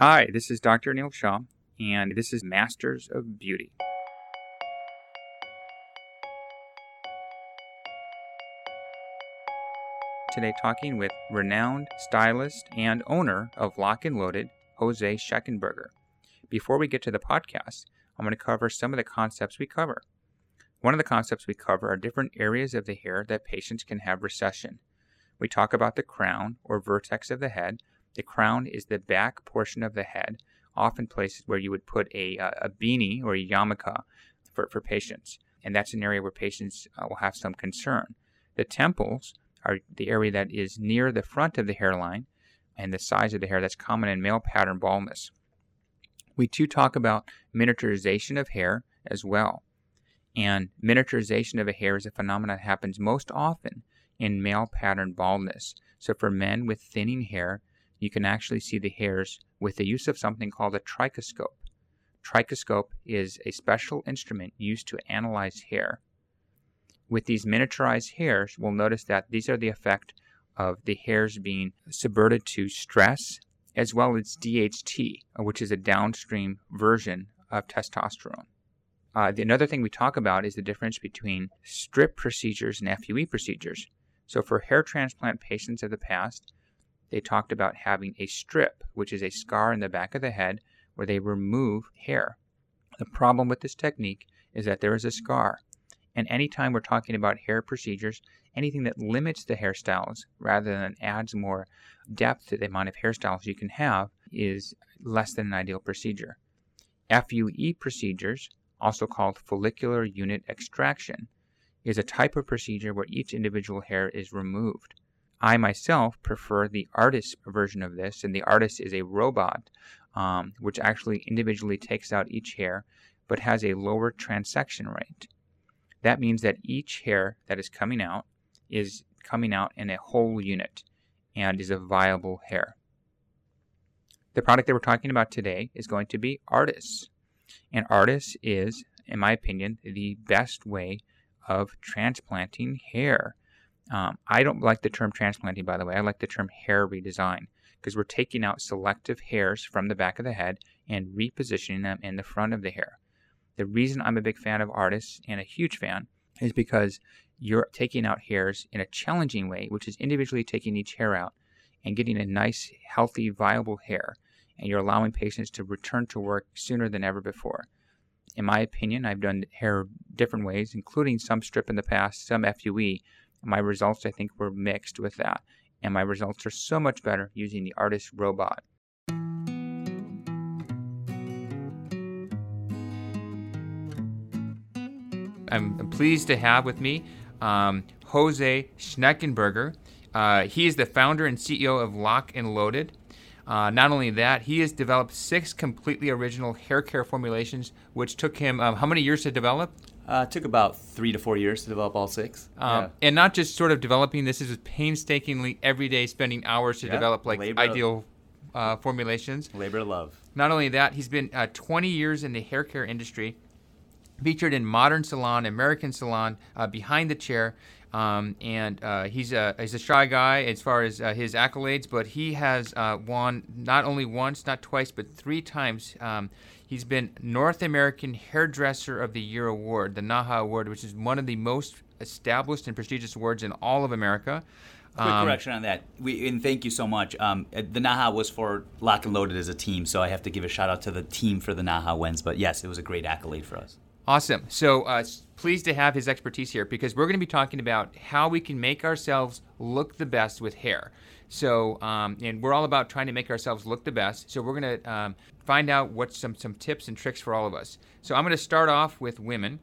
Hi, this is Dr. Neil Shaw, and this is Masters of Beauty. Today, talking with renowned stylist and owner of Lock and Loaded, Jose Schneckenberger. Before we get to the podcast, I'm going to cover some of the concepts we cover. One of the concepts we cover are different areas of the hair that patients can have recession. We talk about the crown or vertex of the head, the crown is the back portion of the head, often places where you would put a, uh, a beanie or a yarmulke for, for patients. And that's an area where patients uh, will have some concern. The temples are the area that is near the front of the hairline and the size of the hair that's common in male pattern baldness. We too talk about miniaturization of hair as well. And miniaturization of a hair is a phenomenon that happens most often in male pattern baldness. So for men with thinning hair, you can actually see the hairs with the use of something called a trichoscope. Trichoscope is a special instrument used to analyze hair. With these miniaturized hairs, we'll notice that these are the effect of the hairs being subverted to stress as well as DHT, which is a downstream version of testosterone. Uh, the, another thing we talk about is the difference between strip procedures and FUE procedures. So, for hair transplant patients of the past, they talked about having a strip, which is a scar in the back of the head where they remove hair. The problem with this technique is that there is a scar. And anytime we're talking about hair procedures, anything that limits the hairstyles rather than adds more depth to the amount of hairstyles you can have is less than an ideal procedure. FUE procedures, also called follicular unit extraction, is a type of procedure where each individual hair is removed. I myself prefer the ARTAS version of this, and the ARTAS is a robot um, which actually individually takes out each hair but has a lower transection rate. That means that each hair that is coming out is coming out in a whole unit and is a viable hair. The product that we're talking about today is going to be ARTAS. And ARTAS is, in my opinion, the best way of transplanting hair. Um, I don't like the term transplanting, by the way. I like the term hair redesign because we're taking out selective hairs from the back of the head and repositioning them in the front of the hair. The reason I'm a big fan of artists and a huge fan is because you're taking out hairs in a challenging way, which is individually taking each hair out and getting a nice, healthy, viable hair. And you're allowing patients to return to work sooner than ever before. In my opinion, I've done hair different ways, including some strip in the past, some FUE, my results, I think, were mixed with that. And my results are so much better using the ARTAS robot. I'm pleased to have with me um, Jose Schneckenberger. Uh, he is the founder and CEO of Lock and Loaded. Uh, not only that, he has developed six completely original hair care formulations, which took him um, how many years to develop? Uh, it took about three to four years to develop all six. Um, yeah. And not just sort of developing this, is painstakingly every day spending hours to yeah. develop like labor ideal uh, formulations. Labor of love. Not only that, he's been uh, 20 years in the hair care industry, featured in Modern Salon, American Salon, uh, Behind the Chair. Um, and uh, he's a he's a shy guy as far as uh, his accolades, but he has uh, won not only once, not twice, but three times. Um, He's been North American Hairdresser of the Year award, the NAHA award, which is one of the most established and prestigious awards in all of America. Quick um, correction on that. We, and thank you so much. Um, the NAHA was for Lock and Loaded as a team, so I have to give a shout out to the team for the NAHA wins. But yes, it was a great accolade for us. Awesome. So uh, pleased to have his expertise here because we're going to be talking about how we can make ourselves look the best with hair. So, um, and we're all about trying to make ourselves look the best. So we're going to um, find out what some some tips and tricks for all of us. So I'm going to start off with women,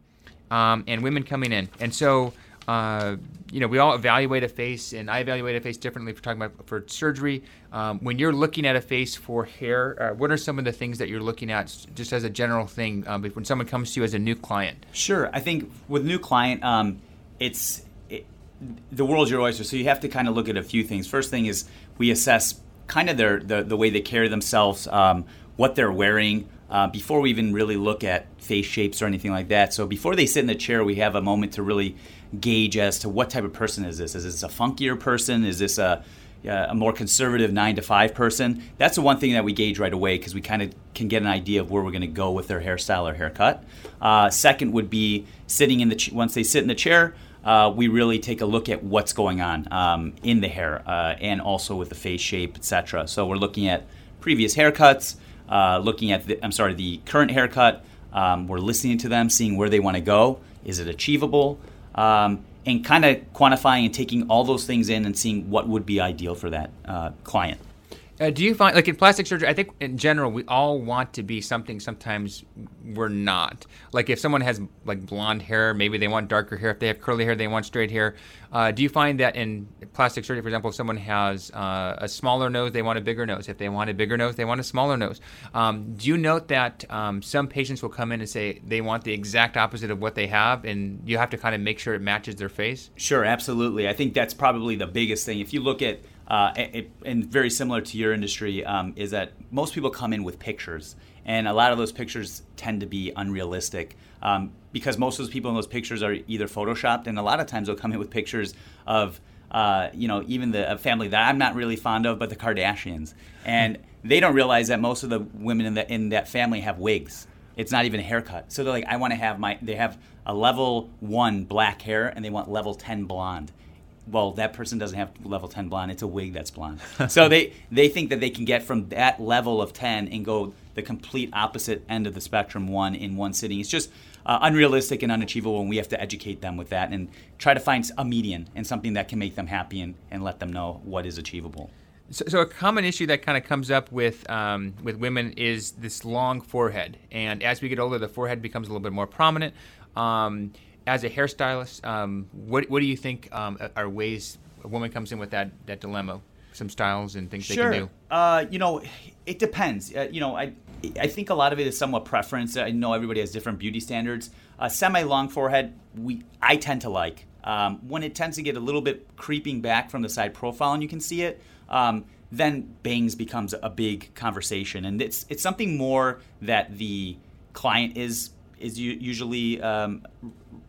um, and women coming in. And so, uh, you know, we all evaluate a face, and I evaluate a face differently for talking about for surgery. Um, when you're looking at a face for hair, uh, what are some of the things that you're looking at, just as a general thing, um, when someone comes to you as a new client? Sure. I think with new client, um, it's the world's your oyster, so you have to kind of look at a few things. First thing is we assess kind of their the, the way they carry themselves, um, what they're wearing, uh, before we even really look at face shapes or anything like that. So before they sit in the chair, we have a moment to really gauge as to what type of person is this. Is this a funkier person? Is this a a more conservative nine to five person, that's the one thing that we gauge right away because we kind of can get an idea of where we're going to go with their hairstyle or haircut. Uh, second would be sitting in the ch- once they sit in the chair. Uh, we really take a look at what's going on um, in the hair uh, and also with the face shape, etc. So we're looking at previous haircuts, uh, looking at the, I'm sorry, the current haircut. Um, we're listening to them, seeing where they want to go. Is it achievable? Um, and kind of quantifying and taking all those things in and seeing what would be ideal for that uh, client. Uh, do you find, like in plastic surgery, I think in general we all want to be something. Sometimes we're not. Like if someone has like blonde hair, maybe they want darker hair. If they have curly hair, they want straight hair. Uh, do you find that in plastic surgery, for example, if someone has uh, a smaller nose, they want a bigger nose. If they want a bigger nose, they want a smaller nose. Um, do you note that um, some patients will come in and say they want the exact opposite of what they have, and you have to kind of make sure it matches their face? Sure, absolutely. I think that's probably the biggest thing. If you look at uh, it, and very similar to your industry, um, is that most people come in with pictures, and a lot of those pictures tend to be unrealistic um, because most of those people in those pictures are either photoshopped, and a lot of times they'll come in with pictures of uh, you know even the family that I'm not really fond of, but the Kardashians, and they don't realize that most of the women in that in that family have wigs. It's not even a haircut. So they're like, I want to have my. They have a level one black hair, and they want level ten blonde well, that person doesn't have level 10 blonde. It's a wig that's blonde. so they, they think that they can get from that level of 10 and go the complete opposite end of the spectrum one in one sitting. It's just uh, unrealistic and unachievable, and we have to educate them with that and try to find a median and something that can make them happy and, and let them know what is achievable. So, so a common issue that kind of comes up with um, with women is this long forehead, and as we get older, the forehead becomes a little bit more prominent. Um, as a hairstylist, um, what what do you think um, are ways a woman comes in with that that dilemma? Some styles and things sure. they can do. Uh, you know, it depends. Uh, you know, I I think a lot of it is somewhat preference. I know everybody has different beauty standards. A semi long forehead, we I tend to like. Um, when it tends to get a little bit creeping back from the side profile and you can see it, um, then bangs becomes a big conversation, and it's it's something more that the client is is usually um,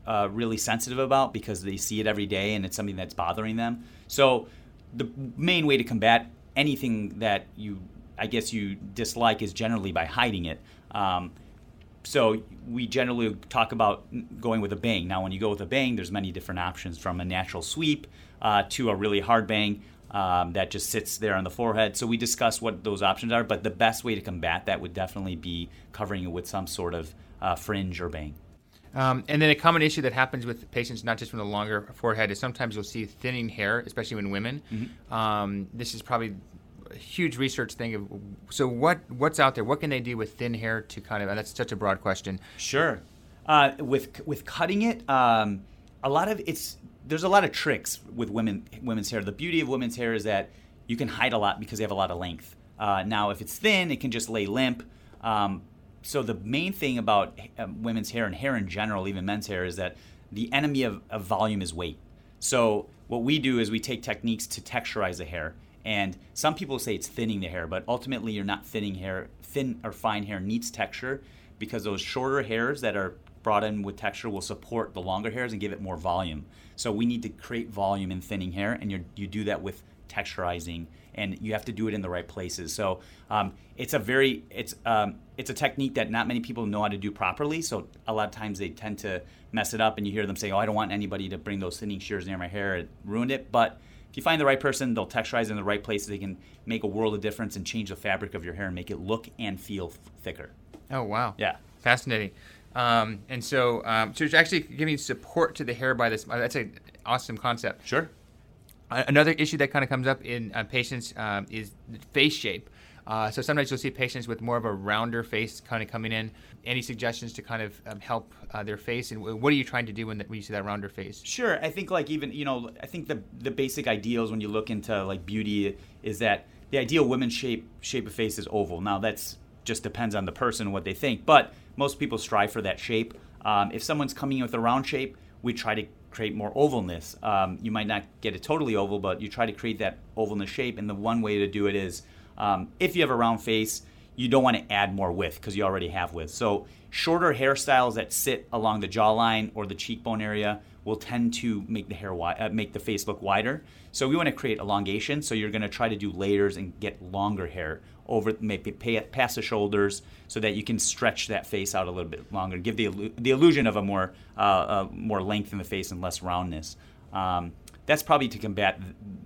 uh, really sensitive about because they see it every day and it's something that's bothering them. So the main way to combat anything that you, I guess, you dislike is generally by hiding it. Um, so we generally talk about going with a bang. Now, when you go with a bang, there's many different options from a natural sweep uh, to a really hard bang um, that just sits there on the forehead. So we discuss what those options are, but the best way to combat that would definitely be covering it with some sort of uh, fringe or bang. Um, and then a common issue that happens with patients, not just from the longer forehead, is sometimes you'll see thinning hair, especially in women. Mm-hmm. Um, this is probably a huge research thing. Of, so what what's out there? What can they do with thin hair to kind of? that's such a broad question. Sure. Uh, with with cutting it, um, a lot of it's there's a lot of tricks with women women's hair. The beauty of women's hair is that you can hide a lot because they have a lot of length. Uh, now, if it's thin, it can just lay limp. Um, so the main thing about um, women's hair and hair in general, even men's hair, is that the enemy of, of volume is weight. So what we do is we take techniques to texturize the hair. And some people say it's thinning the hair, but ultimately you're not thinning hair. Thin or fine hair needs texture because those shorter hairs that are brought in with texture will support the longer hairs and give it more volume. So we need to create volume in thinning hair, and you you do that with texturizing and you have to do it in the right places. So um, it's a very it's um, it's a technique that not many people know how to do properly. So a lot of times they tend to mess it up, and you hear them say, "Oh, I don't want anybody to bring those thinning shears near my hair; it ruined it." But if you find the right person, they'll texturize in the right places. They can make a world of difference and change the fabric of your hair and make it look and feel thicker. Oh wow! Yeah, fascinating. Um, and so, um, so it's actually giving support to the hair by this. That's an awesome concept. Sure. Another issue that kind of comes up in uh, patients um, is face shape. Uh, so sometimes you'll see patients with more of a rounder face kind of coming in. Any suggestions to kind of um, help uh, their face, and what are you trying to do when, the, when you see that rounder face? Sure, I think like even you know I think the the basic ideals when you look into like beauty is that the ideal women's shape shape of face is oval. Now that's just depends on the person what they think, but most people strive for that shape. Um, if someone's coming in with a round shape, we try to create more ovalness. Um, you might not get it totally oval, but you try to create that ovalness shape. And the one way to do it is um, if you have a round face, you don't want to add more width because you already have width. So shorter hairstyles that sit along the jawline or the cheekbone area will tend to make the hair wi- uh, make the face look wider. So we want to create elongation. So you're going to try to do layers and get longer hair over maybe pay, past the shoulders so that you can stretch that face out a little bit longer, give the the illusion of a more uh, uh, more length in the face and less roundness. Um, that's probably to combat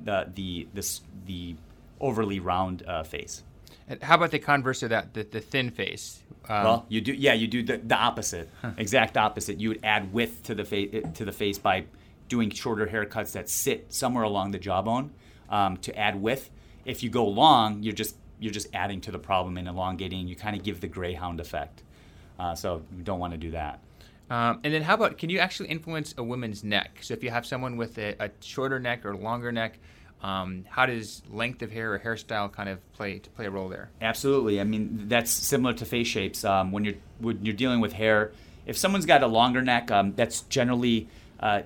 the the the, the overly round uh, face. How about the converse of that, the, the thin face? Um, well, you do yeah, you do the, the opposite, huh. exact opposite. You would add width to the face to the face by doing shorter haircuts that sit somewhere along the jawbone um, to add width. If you go long, you're just you're just adding to the problem and elongating. You kind of give the greyhound effect. Uh, so you don't want to do that. Um, and then how about can you actually influence a woman's neck? So if you have someone with a, a shorter neck or longer neck, um, how does length of hair or hairstyle kind of play to play a role there? Absolutely. I mean that's similar to face shapes. Um, when you're when you're dealing with hair, if someone's got a longer neck, um, that's generally uh,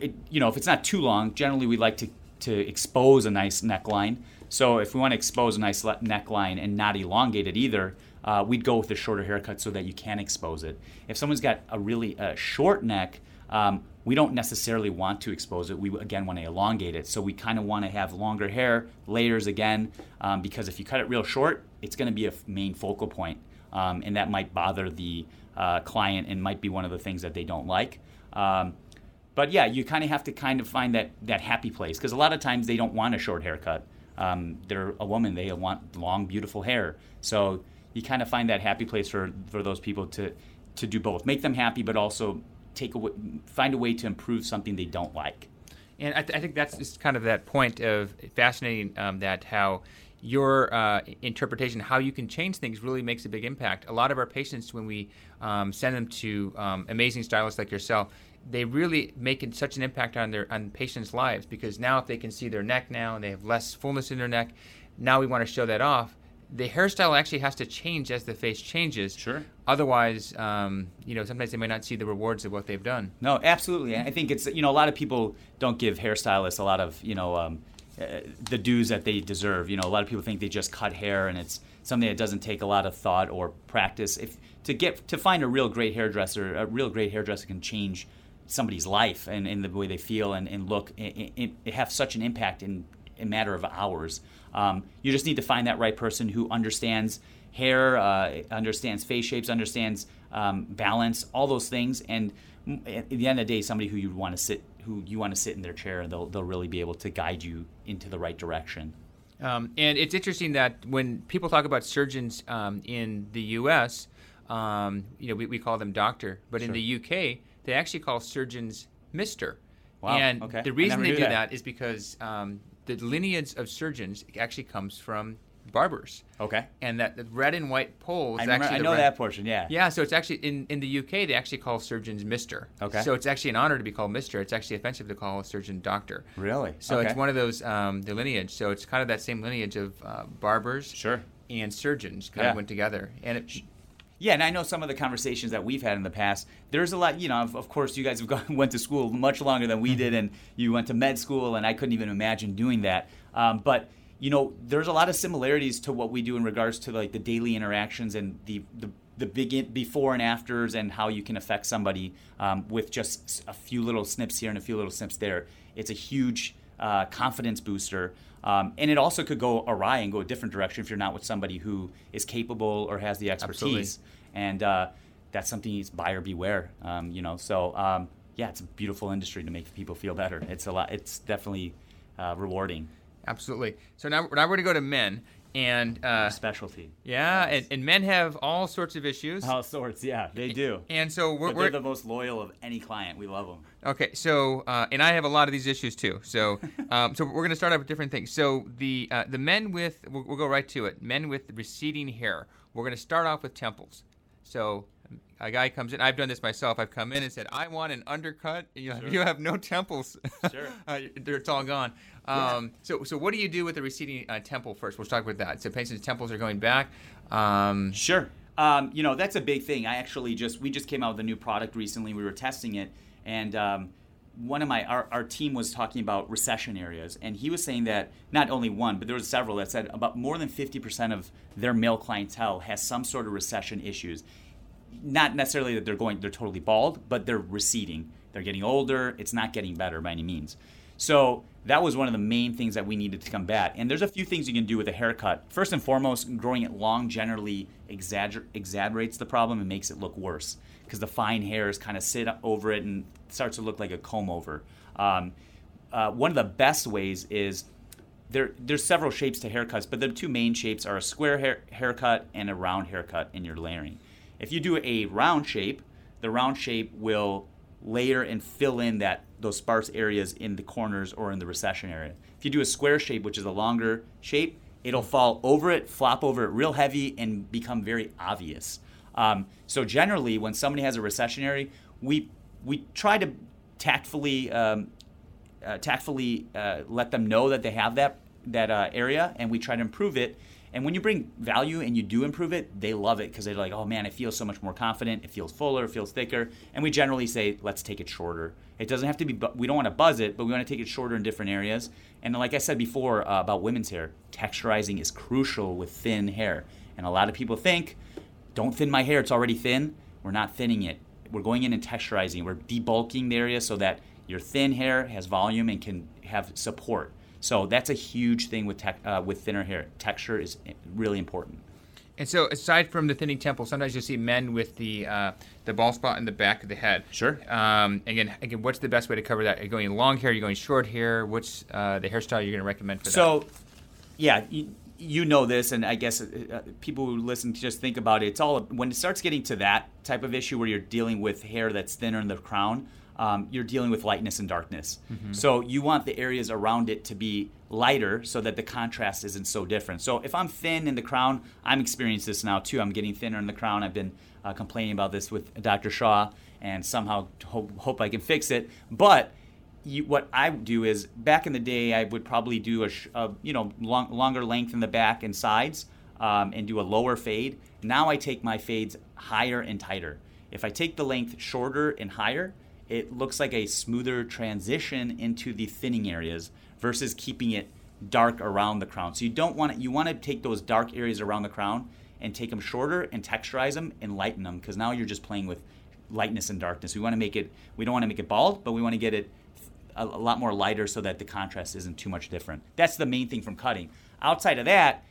it, you know if it's not too long, generally we like to to expose a nice neckline. So if we want to expose a nice neckline and not elongate it either, uh, we'd go with a shorter haircut so that you can expose it. If someone's got a really uh, short neck, um, we don't necessarily want to expose it. We again want to elongate it. So we kind of want to have longer hair, layers again, um, because if you cut it real short, it's going to be a main focal point, um, and that might bother the uh, client and might be one of the things that they don't like. Um, but yeah, you kind of have to kind of find that that happy place because a lot of times they don't want a short haircut um, they're a woman. They want long, beautiful hair. So you kind of find that happy place for, for those people to, to do both. Make them happy, but also take a, find a way to improve something they don't like. And I, th- I think that's just kind of that point of fascinating um, that how your uh, interpretation, how you can change things, really makes a big impact. A lot of our patients, when we um, send them to um, amazing stylists like yourself, they really make such an impact on their on patients' lives because now if they can see their neck now and they have less fullness in their neck, now we want to show that off. The hairstyle actually has to change as the face changes. Sure. Otherwise, um, you know, sometimes they may not see the rewards of what they've done. No, absolutely. I think it's you know a lot of people don't give hairstylists a lot of you know um, uh, the dues that they deserve. You know, a lot of people think they just cut hair and it's something that doesn't take a lot of thought or practice. If to get to find a real great hairdresser, a real great hairdresser can change somebody's life and, and the way they feel and, and look it, it, it have such an impact in a matter of hours. Um, you just need to find that right person who understands hair, uh, understands face shapes, understands um, balance, all those things. And at the end of the day, somebody who you want to sit, who you want to sit in their chair, and they'll they'll really be able to guide you into the right direction. Um, and it's interesting that when people talk about surgeons um, in the U.S., um, you know, we, we, call them doctor, but sure. in the UK, they actually call surgeons Mister. Wow. And okay. the reason they do that. that is because um, the lineage of surgeons actually comes from barbers. Okay. And that the red and white poles. I, remember, actually I know red, that portion. Yeah. Yeah. So it's actually in, in the UK they actually call surgeons Mister. Okay. So it's actually an honor to be called Mister. It's actually offensive to call a surgeon Doctor. Really? So okay. it's one of those um, the lineage. So it's kind of that same lineage of uh, barbers. Sure. And surgeons kind yeah. of went together, and it yeah, and I know some of the conversations that we've had in the past. There's a lot, you know. Of, of course, you guys have gone, went to school much longer than we did, and you went to med school, and I couldn't even imagine doing that. Um, but you know, there's a lot of similarities to what we do in regards to like the daily interactions and the the the big before and afters and how you can affect somebody um, with just a few little snips here and a few little snips there. It's a huge uh, confidence booster. Um, and it also could go awry and go a different direction if you're not with somebody who is capable or has the expertise. Absolutely. And uh, that's something is buyer beware. Um, you know, so um, yeah, it's a beautiful industry to make people feel better. It's a lot. It's definitely uh, rewarding. Absolutely. So now, now we're going to go to men and uh, specialty. Yeah, yes. and, and men have all sorts of issues. All sorts, yeah, they do. And so we're, we're the most loyal of any client. We love them. Okay, so uh, and I have a lot of these issues too. So um, so we're going to start off with different things. So the uh, the men with we'll, we'll, go right to it. Men with receding hair. We're going to start off with temples. So a guy comes in. I've done this myself. I've come in and said, "I want an undercut. You, sure. you have no temples. Sure, uh, it's all gone." Um, So, so what do you do with the receding uh, temple first? We'll talk about that. So, patients' temples are going back. Um, sure. Um, you know that's a big thing. I actually just we just came out with a new product recently. We were testing it, and um, one of my our, our team was talking about recession areas and he was saying that not only one but there was several that said about more than 50% of their male clientele has some sort of recession issues not necessarily that they're going they're totally bald but they're receding they're getting older it's not getting better by any means so that was one of the main things that we needed to combat and there's a few things you can do with a haircut first and foremost growing it long generally exagger- exaggerates the problem and makes it look worse because the fine hairs kind of sit over it and starts to look like a comb over. Um, uh, one of the best ways is there. There's several shapes to haircuts, but the two main shapes are a square hair, haircut and a round haircut in your layering. If you do a round shape, the round shape will layer and fill in that those sparse areas in the corners or in the recession area. If you do a square shape, which is a longer shape, it'll fall over it, flop over it real heavy, and become very obvious. Um, so generally, when somebody has a recessionary, we we try to tactfully um, uh, tactfully uh, let them know that they have that that uh, area, and we try to improve it. And when you bring value and you do improve it, they love it because they're like, "Oh man, it feels so much more confident. It feels fuller. It feels thicker." And we generally say, "Let's take it shorter." It doesn't have to be. We don't want to buzz it, but we want to take it shorter in different areas. And like I said before uh, about women's hair, texturizing is crucial with thin hair. And a lot of people think don't thin my hair, it's already thin. We're not thinning it. We're going in and texturizing. We're debulking the area so that your thin hair has volume and can have support. So that's a huge thing with tech, uh, with thinner hair. Texture is really important. And so, aside from the thinning temple, sometimes you'll see men with the uh, the bald spot in the back of the head. Sure. Um, again, again, what's the best way to cover that? Are you going long hair? Are you going short hair? What's uh, the hairstyle you're going to recommend for so, that? So, yeah, you, you know this, and I guess uh, uh, people who listen just think about it. It's all when it starts getting to that type of issue where you're dealing with hair that's thinner in the crown. Um, you're dealing with lightness and darkness. Mm-hmm. So you want the areas around it to be lighter so that the contrast isn't so different. So if I'm thin in the crown, I'm experiencing this now too. I'm getting thinner in the crown. I've been uh, complaining about this with Dr. Shaw, and somehow hope, hope I can fix it. But you, what I do is back in the day, I would probably do a, a you know long, longer length in the back and sides um, and do a lower fade. Now I take my fades higher and tighter. If I take the length shorter and higher, it looks like a smoother transition into the thinning areas versus keeping it dark around the crown. So you don't want to, you want to take those dark areas around the crown and take them shorter and texturize them and lighten them because now you're just playing with lightness and darkness. We want to make it we don't want to make it bald, but we want to get it a, a lot more lighter so that the contrast isn't too much different. That's the main thing from cutting. Outside of that,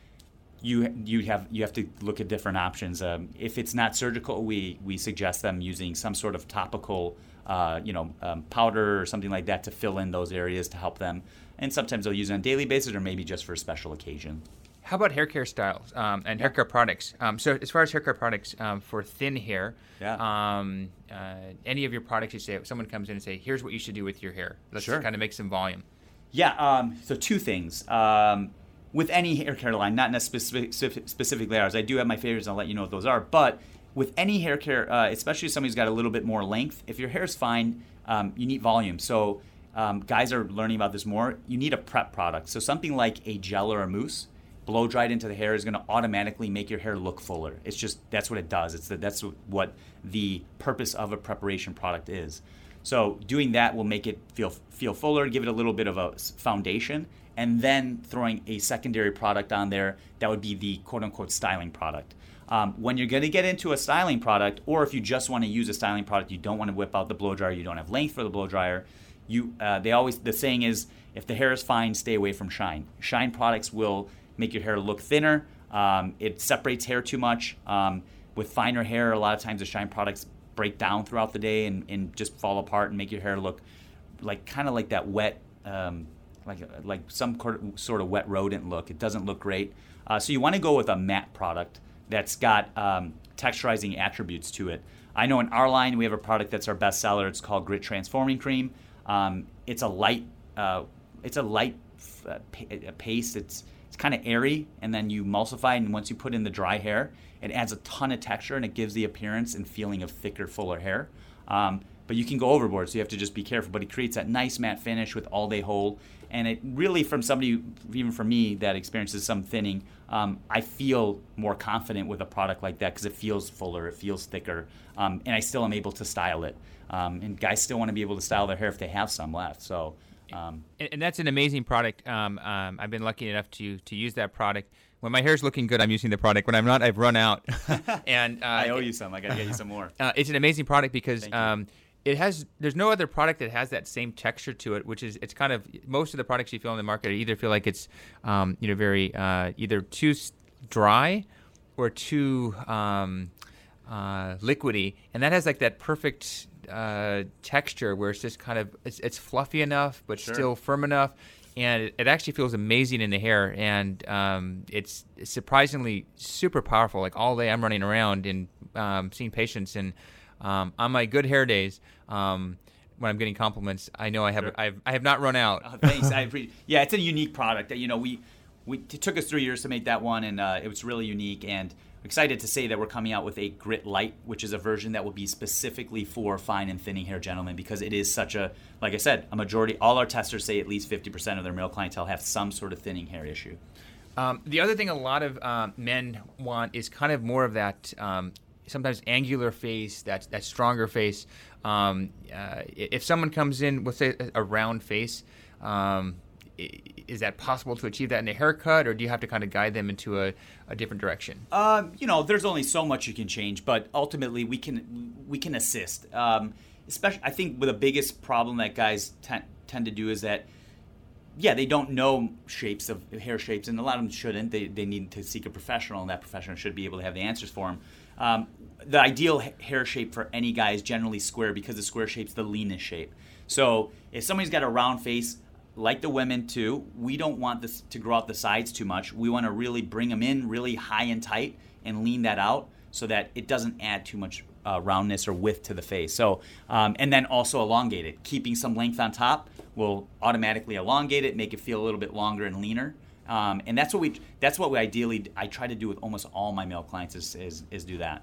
you you have you have to look at different options. Um, if it's not surgical, we we suggest them using some sort of topical, uh, you know, um, powder or something like that to fill in those areas to help them. And sometimes they'll use it on a daily basis or maybe just for a special occasion. How about hair care styles um, and hair care products? Um, so, as far as hair care products um, for thin hair, yeah. Um, uh, any of your products you say, someone comes in and say, "Here's what you should do with your hair," let's sure. kind of make some volume. Yeah. Um, so, two things um, with any hair care line, not necessarily specific, specific layers. I do have my favorites. And I'll let you know what those are. But with any hair care, uh, especially somebody who's got a little bit more length, if your hair is fine, you need volume. So. guys are learning about this more. You need a prep product. So something like a gel or a mousse blow dried into the hair is going to automatically make your hair look fuller. It's just that's what it does. It's the, that's what the purpose of a preparation product is. So doing that will make it feel feel fuller, give it a little bit of a foundation, and then throwing a secondary product on there that would be the quote unquote styling product. Um, when you're going to get into a styling product, or if you just want to use a styling product, you don't want to whip out the blow dryer, you don't have length for the blow dryer. You, uh, they always the saying is, if the hair is fine, stay away from shine. Shine products will make your hair look thinner. Um, it separates hair too much. Um, with finer hair, a lot of times the shine products break down throughout the day and, and just fall apart and make your hair look like kind of like that wet, um, like like some sort of wet rodent look. It doesn't look great. Uh, so you want to go with a matte product that's got um, texturizing attributes to it. I know in our line we have a product that's our best seller. It's called Grit Transforming Cream. Um, it's a light, uh, it's a light uh, paste. It's it's kind of airy, and then you emulsify, and once you put in the dry hair, it adds a ton of texture and it gives the appearance and feeling of thicker, fuller hair. Um, but you can go overboard, so you have to just be careful. But it creates that nice matte finish with all day hold. And it really, from somebody, even for me, that experiences some thinning, um, I feel more confident with a product like that because it feels fuller, it feels thicker, um, and I still am able to style it. Um, and guys still want to be able to style their hair if they have some left. So. Um, and, and, that's an amazing product. Um, um, I've been lucky enough to to use that product. When my hair's looking good, I'm using the product. When I'm not, I've run out. and uh, I owe you some. I gotta get you some more. Uh, it's an amazing product because it has there's no other product that has that same texture to it which is it's kind of most of the products you feel in the market either feel like it's um, you know very uh, either too dry or too um, uh, liquidy. And that has like that perfect uh, texture where it's just kind of it's, it's fluffy enough but sure. still firm enough. And it, it, actually feels amazing in the hair. And um, it's surprisingly super powerful. Like all day i'm running around and um, seeing patients and um, on my good hair days, um, when I'm getting compliments, I know I have sure. I've, I have not run out. Oh, thanks. I appreciate. Yeah, it's a unique product. You know, we we it took us three years to make that one, and uh, it was really unique. And excited to say that we're coming out with a Grit Light, which is a version that will be specifically for fine and thinning hair gentlemen because it is such a, like I said, a majority. All our testers say at least 50% of their male clientele have some sort of thinning hair issue. Um, the other thing a lot of uh, men want is kind of more of that um, sometimes angular face, that that stronger face. Um, uh, if someone comes in with say a round face, um, is that possible to achieve that in a haircut, or do you have to kind of guide them into a, a different direction? Um, you know, there's only so much you can change, but ultimately we can we can assist. Um, especially, I think, with the biggest problem that guys tend to do is that yeah, they don't know shapes of hair shapes, and a lot of them shouldn't. They, they need to seek a professional, and that professional should be able to have the answers for them. Um, the ideal hair shape for any guy is generally square because the square shape's the leanest shape. So if somebody's got a round face, like the women too, we don't want this to grow out the sides too much. We want to really bring them in really high and tight and lean that out so that it doesn't add too much uh, roundness or width to the face. So, um, and then also elongate it. Keeping some length on top will automatically elongate it, make it feel a little bit longer and leaner. Um, and that's what we that's what we ideally I try to do with almost all my male clients is, is, is do that.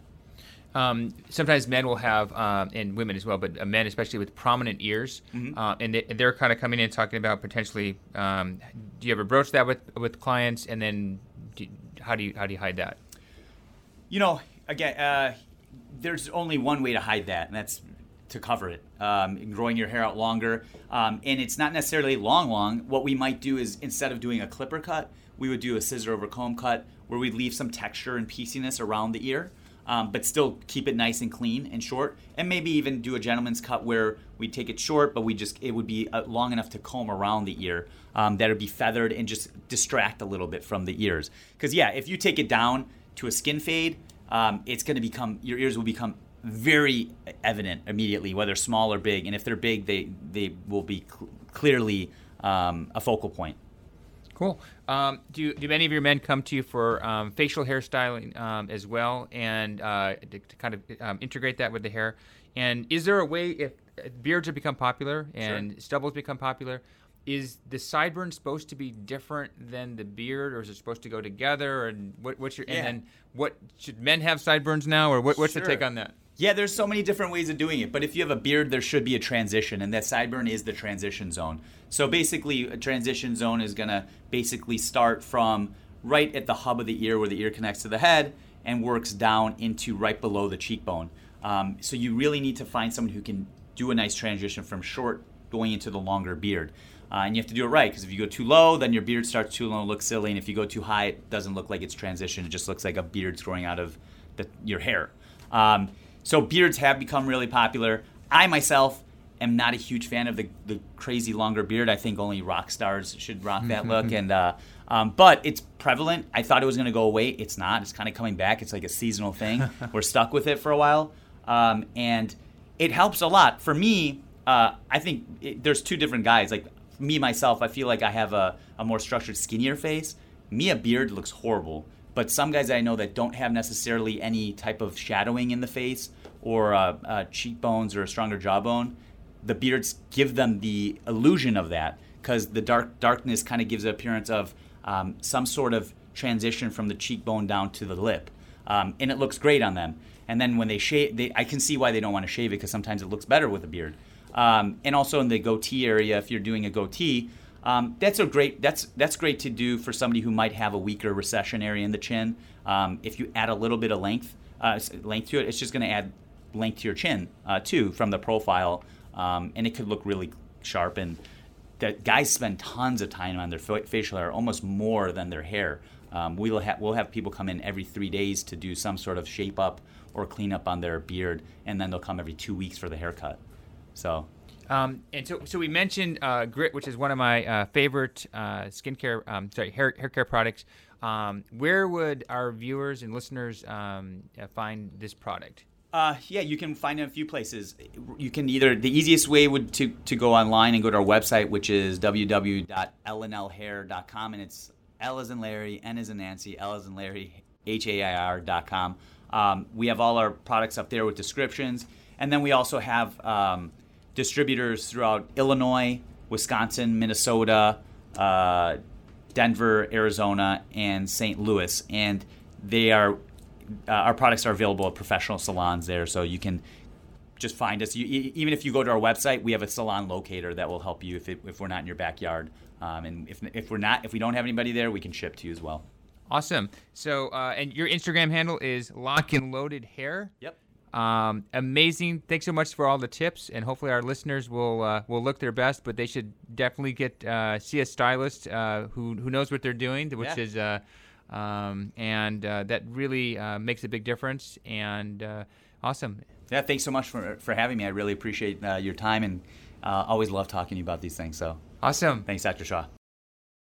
Um, sometimes men will have, um, and women as well, but uh, men especially with prominent ears, mm-hmm. uh, and, they, are kind of coming in talking about potentially. Um, do you ever broach that with with clients, and then do, how do you how do you hide that? You know, again, uh, there's only one way to hide that, and that's to cover it, um, growing your hair out longer. Um, and it's not necessarily long, long. What we might do is instead of doing a clipper cut, we would do a scissor over comb cut where we'd leave some texture and pieciness around the ear um, but still keep it nice and clean and short. And maybe even do a gentleman's cut where we take it short, but we just it would be uh, long enough to comb around the ear. Um, that would be feathered and just distract a little bit from the ears. Because yeah, if you take it down to a skin fade, um, it's going to become your ears will become very evident immediately, whether small or big. And if they're big, they they will be cl- clearly um, a focal point. Cool. Um, do do any of your men come to you for um, facial hairstyling um, as well, and uh, to, to, kind of um, integrate that with the hair? And is there a way if beards have become popular and sure. stubbles become popular? Is the sideburn supposed to be different than the beard, or is it supposed to go together? And what, what's your yeah. and then what should men have sideburns now, or what, what's sure. the take on that? Yeah, there's so many different ways of doing it, but if you have a beard, there should be a transition, and that sideburn is the transition zone. So basically, a transition zone is going to basically start from right at the hub of the ear where the ear connects to the head and works down into right below the cheekbone. Um, so you really need to find someone who can do a nice transition from short going into the longer beard. Uh, and you have to do it right because if you go too low, then your beard starts too low and looks silly. And if you go too high, it doesn't look like it's transition. It just looks like a beard's growing out of the, your hair. Um, so beards have become really popular. I myself am not a huge fan of the, the crazy longer beard. I think only rock stars should rock that look. And uh, um, but it's prevalent. I thought it was going to go away. It's not. It's kind of coming back. It's like a seasonal thing. We're stuck with it for a while, um, and it helps a lot. For me, uh, I think it, there's two different guys. Like me myself, I feel like I have a, a more structured, skinnier face. Me, a beard looks horrible. But some guys I know that don't have necessarily any type of shadowing in the face or uh, uh, cheekbones or a stronger jawbone, the beards give them the illusion of that because the dark darkness kind of gives the appearance of um, some sort of transition from the cheekbone down to the lip, um, and it looks great on them. And then when they shave, they, I can see why they don't want to shave it because sometimes it looks better with a beard. Um, and also in the goatee area, if you're doing a goatee, Um, that's a great that's that's great to do for somebody who might have a weaker recession area in the chin. Um, if you add a little bit of length uh, length to it, it's just going to add length to your chin uh, too from the profile, um, and it could look really sharp. And that guys spend tons of time on their facial hair, almost more than their hair. Um, we'll, ha- we'll have people come in every three days to do some sort of shape up or clean up on their beard, and then they'll come every two weeks for the haircut. So um, and so, so we mentioned uh, Grit, which is one of my uh, favorite uh, skincare, um, sorry, hair, hair care products. Um, where would our viewers and listeners um, uh, find this product? Uh, yeah, you can find it in a few places. You can either the easiest way would to, to go online and go to our website, which is www.lnlhair.com, and it's L as in Larry, N as in Nancy, L as in Larry, H A I R.com. Um, we have all our products up there with descriptions, and then we also have um, distributors throughout Illinois, Wisconsin, Minnesota, uh, Denver, Arizona, and St. Louis, and they are uh, our products are available at professional salons there, so you can just find us. You, even if you go to our website, we have a salon locator that will help you if, it, if we're not in your backyard. Um, and if, if we're not, if we don't have anybody there, we can ship to you as well. Awesome. So, uh, and your Instagram handle is Lock and Loaded Hair. Yep. Um, amazing. Thanks so much for all the tips, and hopefully our listeners will uh, will look their best. But they should definitely get uh, see a stylist uh, who who knows what they're doing, which yeah. is uh, um, and uh, that really uh, makes a big difference. And awesome. Yeah, thanks so much for for having me. I really appreciate your time and always love talking to you about these things. So awesome. Thanks, Dr. Shaw.